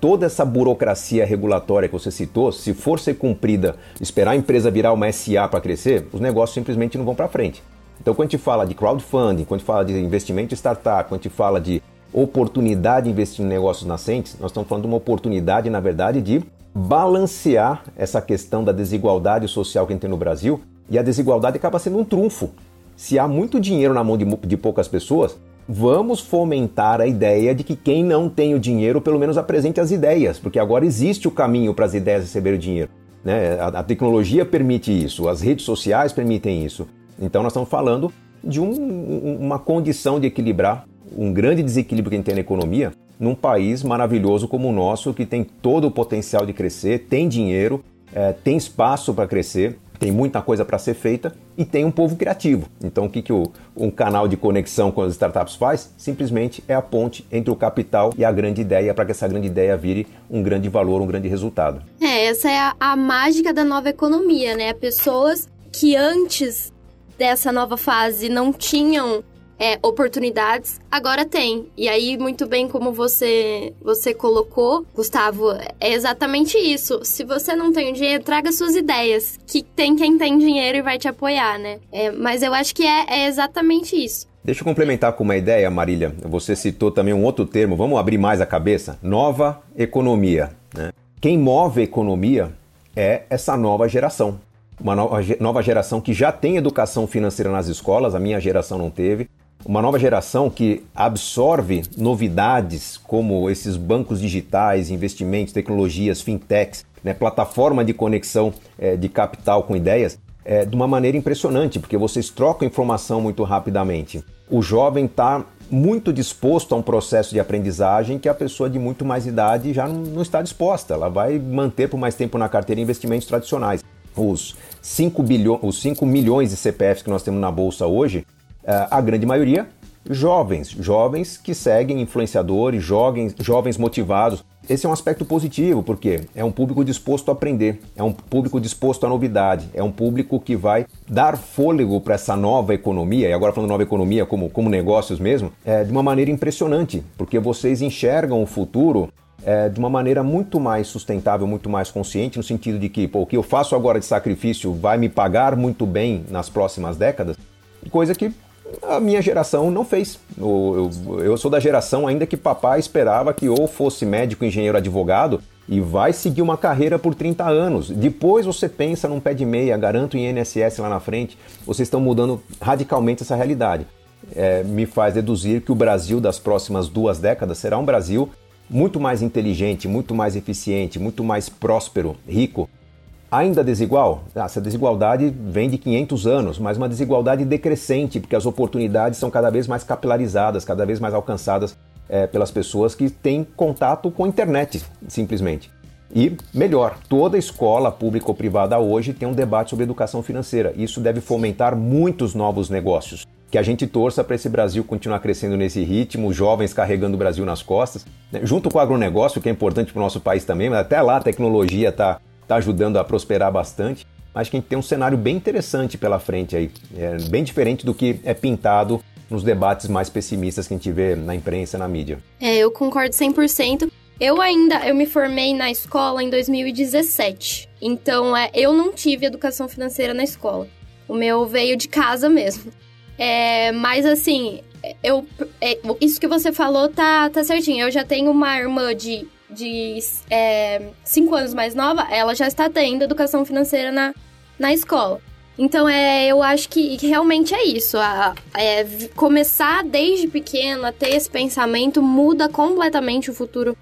Toda essa burocracia regulatória que você citou, se for ser cumprida, esperar a empresa virar uma SA para crescer, os negócios simplesmente não vão para frente. Então, quando a gente fala de crowdfunding, quando a gente fala de investimento em startup, quando a gente fala de oportunidade de investir em negócios nascentes, nós estamos falando de uma oportunidade, na verdade, de balancear essa questão da desigualdade social que a gente tem no Brasil e a desigualdade acaba sendo um trunfo. Se há muito dinheiro na mão de, de poucas pessoas, vamos fomentar a ideia de que quem não tem o dinheiro pelo menos apresente as ideias, porque agora existe o caminho para as ideias receber o dinheiro. Né? A, a, tecnologia permite isso, as redes sociais permitem isso. Então nós estamos falando de um, uma condição de equilibrar um grande desequilíbrio que tem na economia num país maravilhoso como o nosso, que tem todo o potencial de crescer, tem dinheiro, é, tem espaço para crescer, tem muita coisa para ser feita e tem um povo criativo. Então, o que, que o, um canal de conexão com as startups faz? Simplesmente é a ponte entre o capital e a grande ideia para que essa grande ideia vire um grande valor, um grande resultado. É, essa é a, a mágica da nova economia, né? Pessoas que antes dessa nova fase não tinham é, oportunidades, agora tem. E aí, muito bem como você, você colocou, Gustavo, é exatamente isso. Se você não tem dinheiro, traga suas ideias, que tem quem tem dinheiro e vai te apoiar, né? É, mas eu acho que é, é exatamente isso. Deixa eu complementar com uma ideia, Marília. Você citou também um outro termo, vamos abrir mais a cabeça? Nova economia. Né? Quem move a economia é essa nova geração. Uma nova geração que já tem educação financeira nas escolas, a minha geração não teve, uma nova geração que absorve novidades como esses bancos digitais, investimentos, tecnologias, fintechs, né, plataforma de conexão é, de capital com ideias, é, de uma maneira impressionante, porque vocês trocam informação muito rapidamente. O jovem está muito disposto a um processo de aprendizagem que a pessoa de muito mais idade já não, não está disposta. Ela vai manter por mais tempo na carteira investimentos tradicionais. Os 5, bilhões, os 5 milhões de CPFs que nós temos na bolsa hoje, a grande maioria jovens, jovens que seguem influenciadores, jovens, jovens motivados. Esse é um aspecto positivo, porque é um público disposto a aprender, é um público disposto à novidade, é um público que vai dar fôlego para essa nova economia, e agora falando nova economia como, como negócios mesmo, é, de uma maneira impressionante, porque vocês enxergam o futuro é, de uma maneira muito mais sustentável, muito mais consciente, no sentido de que pô, o que eu faço agora de sacrifício vai me pagar muito bem nas próximas décadas, coisa que a minha geração não fez. Eu, eu, eu, sou da geração ainda que papai esperava que ou fosse médico, engenheiro, advogado e vai seguir uma carreira por 30 anos. Depois você pensa num pé de meia, garanto em INSS lá na frente. Vocês estão mudando radicalmente essa realidade. É, me faz deduzir que o Brasil das próximas duas décadas será um Brasil muito mais inteligente, muito mais eficiente, muito mais próspero, rico, Ainda desigual? Ah, essa desigualdade vem de 500 anos, mas uma desigualdade decrescente, porque as oportunidades são cada vez mais capilarizadas, cada vez mais alcançadas é, pelas pessoas que têm contato com a internet, simplesmente. E, melhor, toda escola pública ou privada hoje tem um debate sobre educação financeira. Isso deve fomentar muitos novos negócios. Que a gente torça para esse Brasil continuar crescendo nesse ritmo, jovens carregando o Brasil nas costas, né? junto com o agronegócio, que é importante para o nosso país também, mas até lá a tecnologia está está ajudando a prosperar bastante. Acho que a gente tem um cenário bem interessante pela frente aí, é bem diferente do que é pintado nos debates mais pessimistas que a gente vê na imprensa, na mídia. É, eu concordo 100%. Eu ainda, eu me formei na escola em 2017. Então, é, eu não tive educação financeira na escola. O meu veio de casa mesmo. É, mas assim, eu, é, isso que você falou tá, tá certinho. Eu já tenho uma irmã de de 5 é, anos mais nova, ela já está tendo educação financeira na, na escola. Então, é, eu acho que, realmente é isso. A, é, começar desde pequeno a ter esse pensamento muda completamente o futuro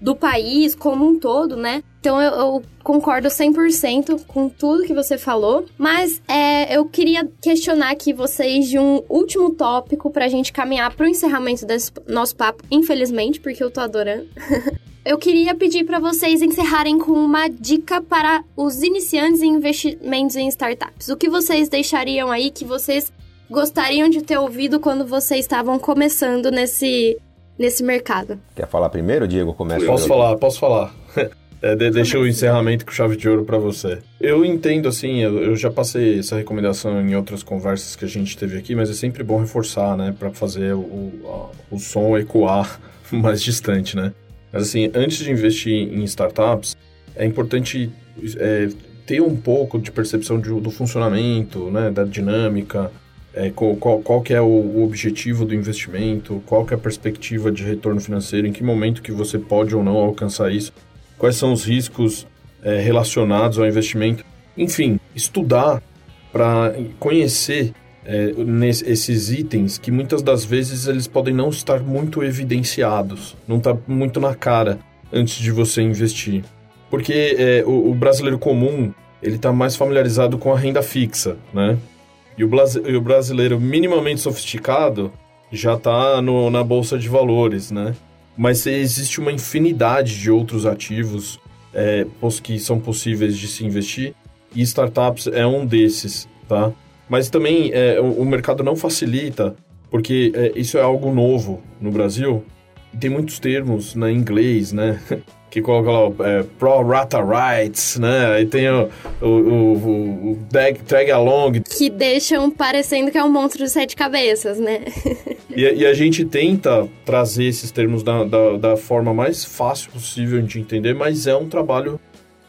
do país como um todo, né? Então, eu, eu concordo 100% com tudo que você falou. Mas é, eu queria questionar aqui vocês de um último tópico pra gente caminhar pro encerramento desse nosso papo, infelizmente, porque eu tô adorando. eu queria pedir para vocês encerrarem com uma dica para os iniciantes em investimentos em startups. O que vocês deixariam aí que vocês gostariam de ter ouvido quando vocês estavam começando nesse, nesse mercado? Quer falar primeiro, Diego? Começa. Posso falar, posso falar. É, de, deixa o encerramento com chave de ouro para você. Eu entendo, assim, eu, eu, já passei essa recomendação em outras conversas que a gente teve aqui, mas é sempre bom reforçar, né, para fazer o, o, o som ecoar mais distante, né? Mas assim, antes de investir em startups, é importante é, ter um pouco de percepção de, do funcionamento, né, da dinâmica, é, qual, qual, qual, que é o, o, objetivo do investimento, qual que é a perspectiva de retorno financeiro, em que momento que você pode ou não alcançar isso, quais são os riscos é, relacionados ao investimento. Enfim, estudar para conhecer é, nesse, esses itens que muitas das vezes eles podem não estar muito evidenciados, não está muito na cara antes de você investir. Porque é, o, o brasileiro comum ele está mais familiarizado com a renda fixa, né? E o, e o brasileiro minimamente sofisticado já está na bolsa de valores, né? Mas existe uma infinidade de outros ativos é, que são possíveis de se investir e startups é um desses, tá? Mas também é, o, o, mercado não facilita, porque é, isso é algo novo no Brasil. Tem muitos termos na né, inglês, né? que coloca lá é, Pro Rata Rights, né? Aí tem o, o, o, o tag, tag Along. Que deixam parecendo que é um monstro de sete cabeças, né? e, e, a gente tenta trazer esses termos da, da, da forma mais fácil possível de entender, mas é um trabalho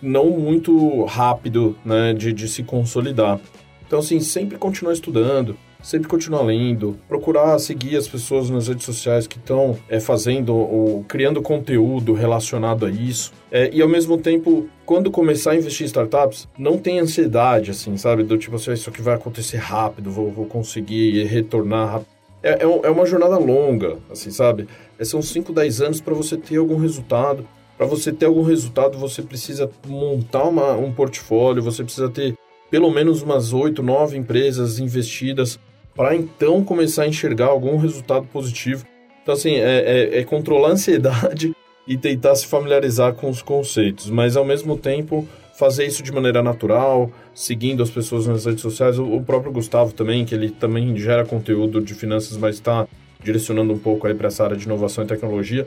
não muito rápido, né, de, de se consolidar. Então, assim, sempre continuar estudando, sempre continuar lendo, procurar seguir as pessoas nas redes sociais que estão é, fazendo ou criando conteúdo relacionado a isso. É, e ao mesmo tempo, quando começar a investir em startups, não tem ansiedade, assim, sabe? Do tipo assim, ah, isso aqui vai acontecer rápido, vou, vou conseguir retornar rápido. É, é, é uma jornada longa, assim, sabe? É, são 5, 10 anos para você ter algum resultado. Para você ter algum resultado, você precisa montar uma, um portfólio, você precisa ter pelo menos umas 8, 9 empresas investidas para então começar a enxergar algum resultado positivo. Então, assim, é, é, é, controlar a ansiedade e tentar se familiarizar com os conceitos, mas ao mesmo tempo fazer isso de maneira natural, seguindo as pessoas nas redes sociais. O, próprio Gustavo também, que ele também gera conteúdo de finanças, mas está direcionando um pouco para essa área de inovação e tecnologia,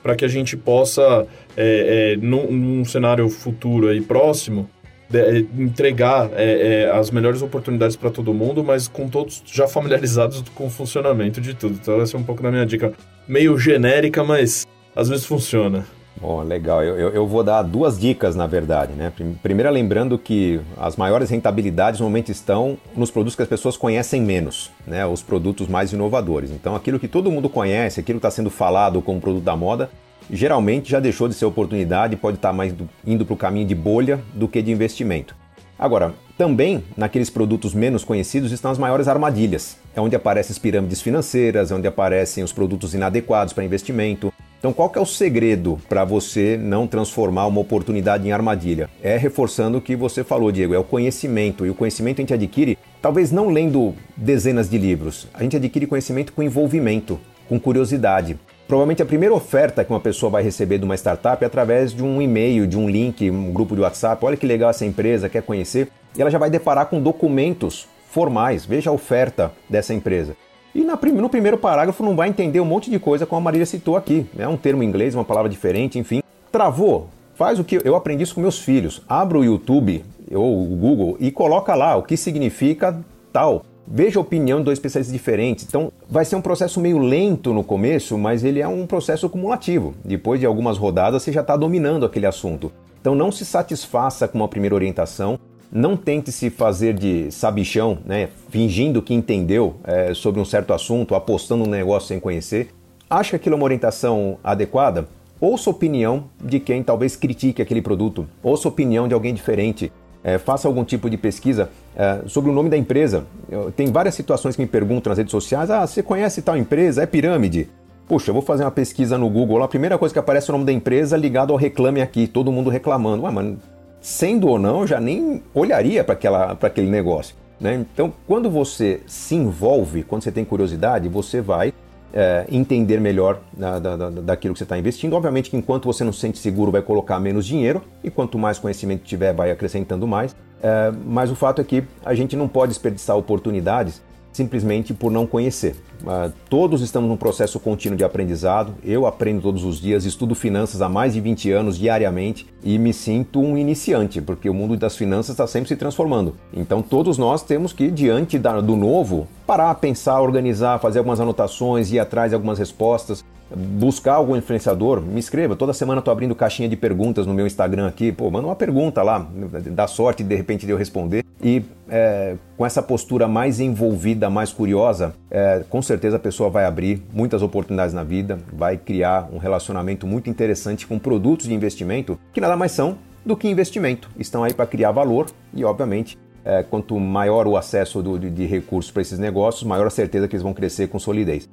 para que a gente possa, é, é, num, num cenário futuro aí próximo, é, entregar é, é, as melhores oportunidades para todo mundo, mas com todos já familiarizados com o funcionamento de tudo. Então, essa é um pouco da minha dica. Meio genérica, mas às vezes funciona. Bom, legal. Eu, eu, vou dar duas dicas, na verdade. Né? Primeira, lembrando que as maiores rentabilidades normalmente estão nos produtos que as pessoas conhecem menos, né? os produtos mais inovadores. Então, aquilo que todo mundo conhece, aquilo que está sendo falado como produto da moda, geralmente já deixou de ser oportunidade, pode estar mais indo para o caminho de bolha do que de investimento. Agora, também naqueles produtos menos conhecidos estão as maiores armadilhas. É onde aparecem as pirâmides financeiras, é onde aparecem os produtos inadequados para investimento. Então, qual é o segredo para você não transformar uma oportunidade em armadilha? É reforçando o que você falou, Diego, é o conhecimento. E o conhecimento a gente adquire, talvez não lendo dezenas de livros, a gente adquire conhecimento com envolvimento, com curiosidade. Provavelmente a primeira oferta que uma pessoa vai receber de uma startup é através de um e-mail, de um link, um grupo de WhatsApp. Olha que legal essa empresa, quer conhecer? E ela já vai deparar com documentos formais. Veja a oferta dessa empresa. E no primeiro parágrafo não vai entender um monte de coisa como a Marília citou aqui. É um termo em inglês, uma palavra diferente, enfim. Travou. Faz o que eu aprendi isso com meus filhos. Abra o YouTube ou o Google e coloca lá o que significa tal. Veja a opinião de dois especialistas diferentes. Então, vai ser um processo meio lento no começo, mas ele é um processo acumulativo. Depois de algumas rodadas, você já está dominando aquele assunto. Então, não se satisfaça com uma primeira orientação. Não tente se fazer de sabichão, né? fingindo que entendeu é, sobre um certo assunto, apostando no negócio sem conhecer. Acha que aquilo é uma orientação adequada? Ouça a opinião de quem talvez critique aquele produto. Ouça a opinião de alguém diferente é, faça algum tipo de pesquisa é, sobre o nome da empresa. Eu, tem várias situações que me perguntam nas redes sociais: ah, você conhece tal empresa? É pirâmide? Puxa, eu vou fazer uma pesquisa no Google. A primeira coisa que aparece é o nome da empresa ligado ao reclame aqui, todo mundo reclamando. Ué, mas sendo ou não, eu já nem olharia para aquele negócio. Né? Então, quando você se envolve, quando você tem curiosidade, você vai é, entender melhor da, da, daquilo que você está investindo. Obviamente que enquanto você não se sente seguro, vai colocar menos dinheiro e quanto mais conhecimento tiver, vai acrescentando mais. É, mas o fato é que a gente não pode desperdiçar oportunidades simplesmente por não conhecer. Uh, todos estamos num processo contínuo de aprendizado. Eu aprendo todos os dias, estudo finanças há mais de 20 anos diariamente e me sinto um iniciante, porque o mundo das finanças está sempre se transformando. Então, todos nós temos que, diante do novo, parar, pensar, organizar, fazer algumas anotações, ir atrás de algumas respostas. Buscar algum influenciador, me escreva. Toda semana estou abrindo caixinha de perguntas no meu Instagram aqui. Pô, manda uma pergunta lá, dá sorte de repente de eu responder. E é, com essa postura mais envolvida, mais curiosa, é, com certeza a pessoa vai abrir muitas oportunidades na vida, vai criar um relacionamento muito interessante com produtos de investimento que nada mais são do que investimento. Estão aí para criar valor e, obviamente, é, quanto maior o acesso do, de, de recursos para esses negócios, maior a certeza que eles vão crescer com solidez.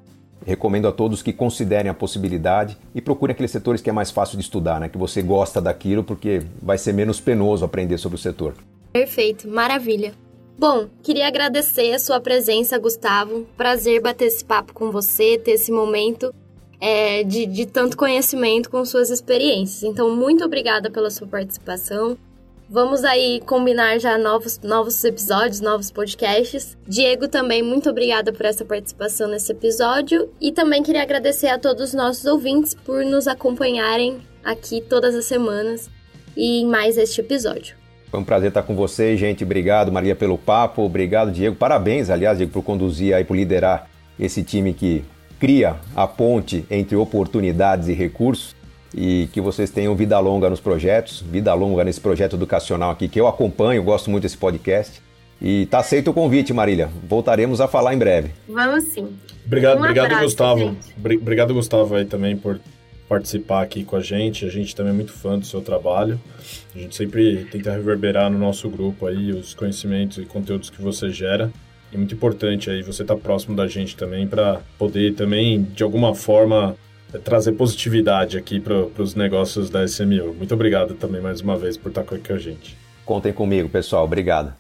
Recomendo a todos que considerem a possibilidade e procurem aqueles setores que é mais fácil de estudar, né? que você gosta daquilo, porque vai ser menos penoso aprender sobre o setor. Perfeito, maravilha. Bom, queria agradecer a sua presença, Gustavo. Prazer bater esse papo com você, ter esse momento é, de, de tanto conhecimento com suas experiências. Então, muito obrigada pela sua participação. Vamos aí combinar já novos, novos episódios, novos podcasts. Diego, também muito obrigada por essa participação nesse episódio. E também queria agradecer a todos os nossos ouvintes por nos acompanharem aqui todas as semanas e em mais este episódio. Foi um prazer estar com vocês, gente. Obrigado, Maria, pelo papo. Obrigado, Diego. Parabéns, aliás, Diego, por conduzir aí, por liderar esse time que cria a ponte entre oportunidades e recursos e que vocês tenham vida longa nos projetos, vida longa nesse projeto educacional aqui que eu acompanho, gosto muito desse podcast. E tá aceito o convite, Marília. Voltaremos a falar em breve. Vamos sim. Obrigado, um obrigado abraço, Gustavo. Gente. Obrigado, Gustavo, aí também por participar aqui com a gente. A gente também é muito fã do seu trabalho. A gente sempre tenta reverberar no nosso grupo aí os conhecimentos e conteúdos que você gera. É muito importante aí você estar tá próximo da gente também para poder também, de alguma forma, é trazer positividade aqui para os negócios da SMU. Muito obrigado também mais uma vez por estar aqui com a gente. Contem comigo, pessoal. Obrigado.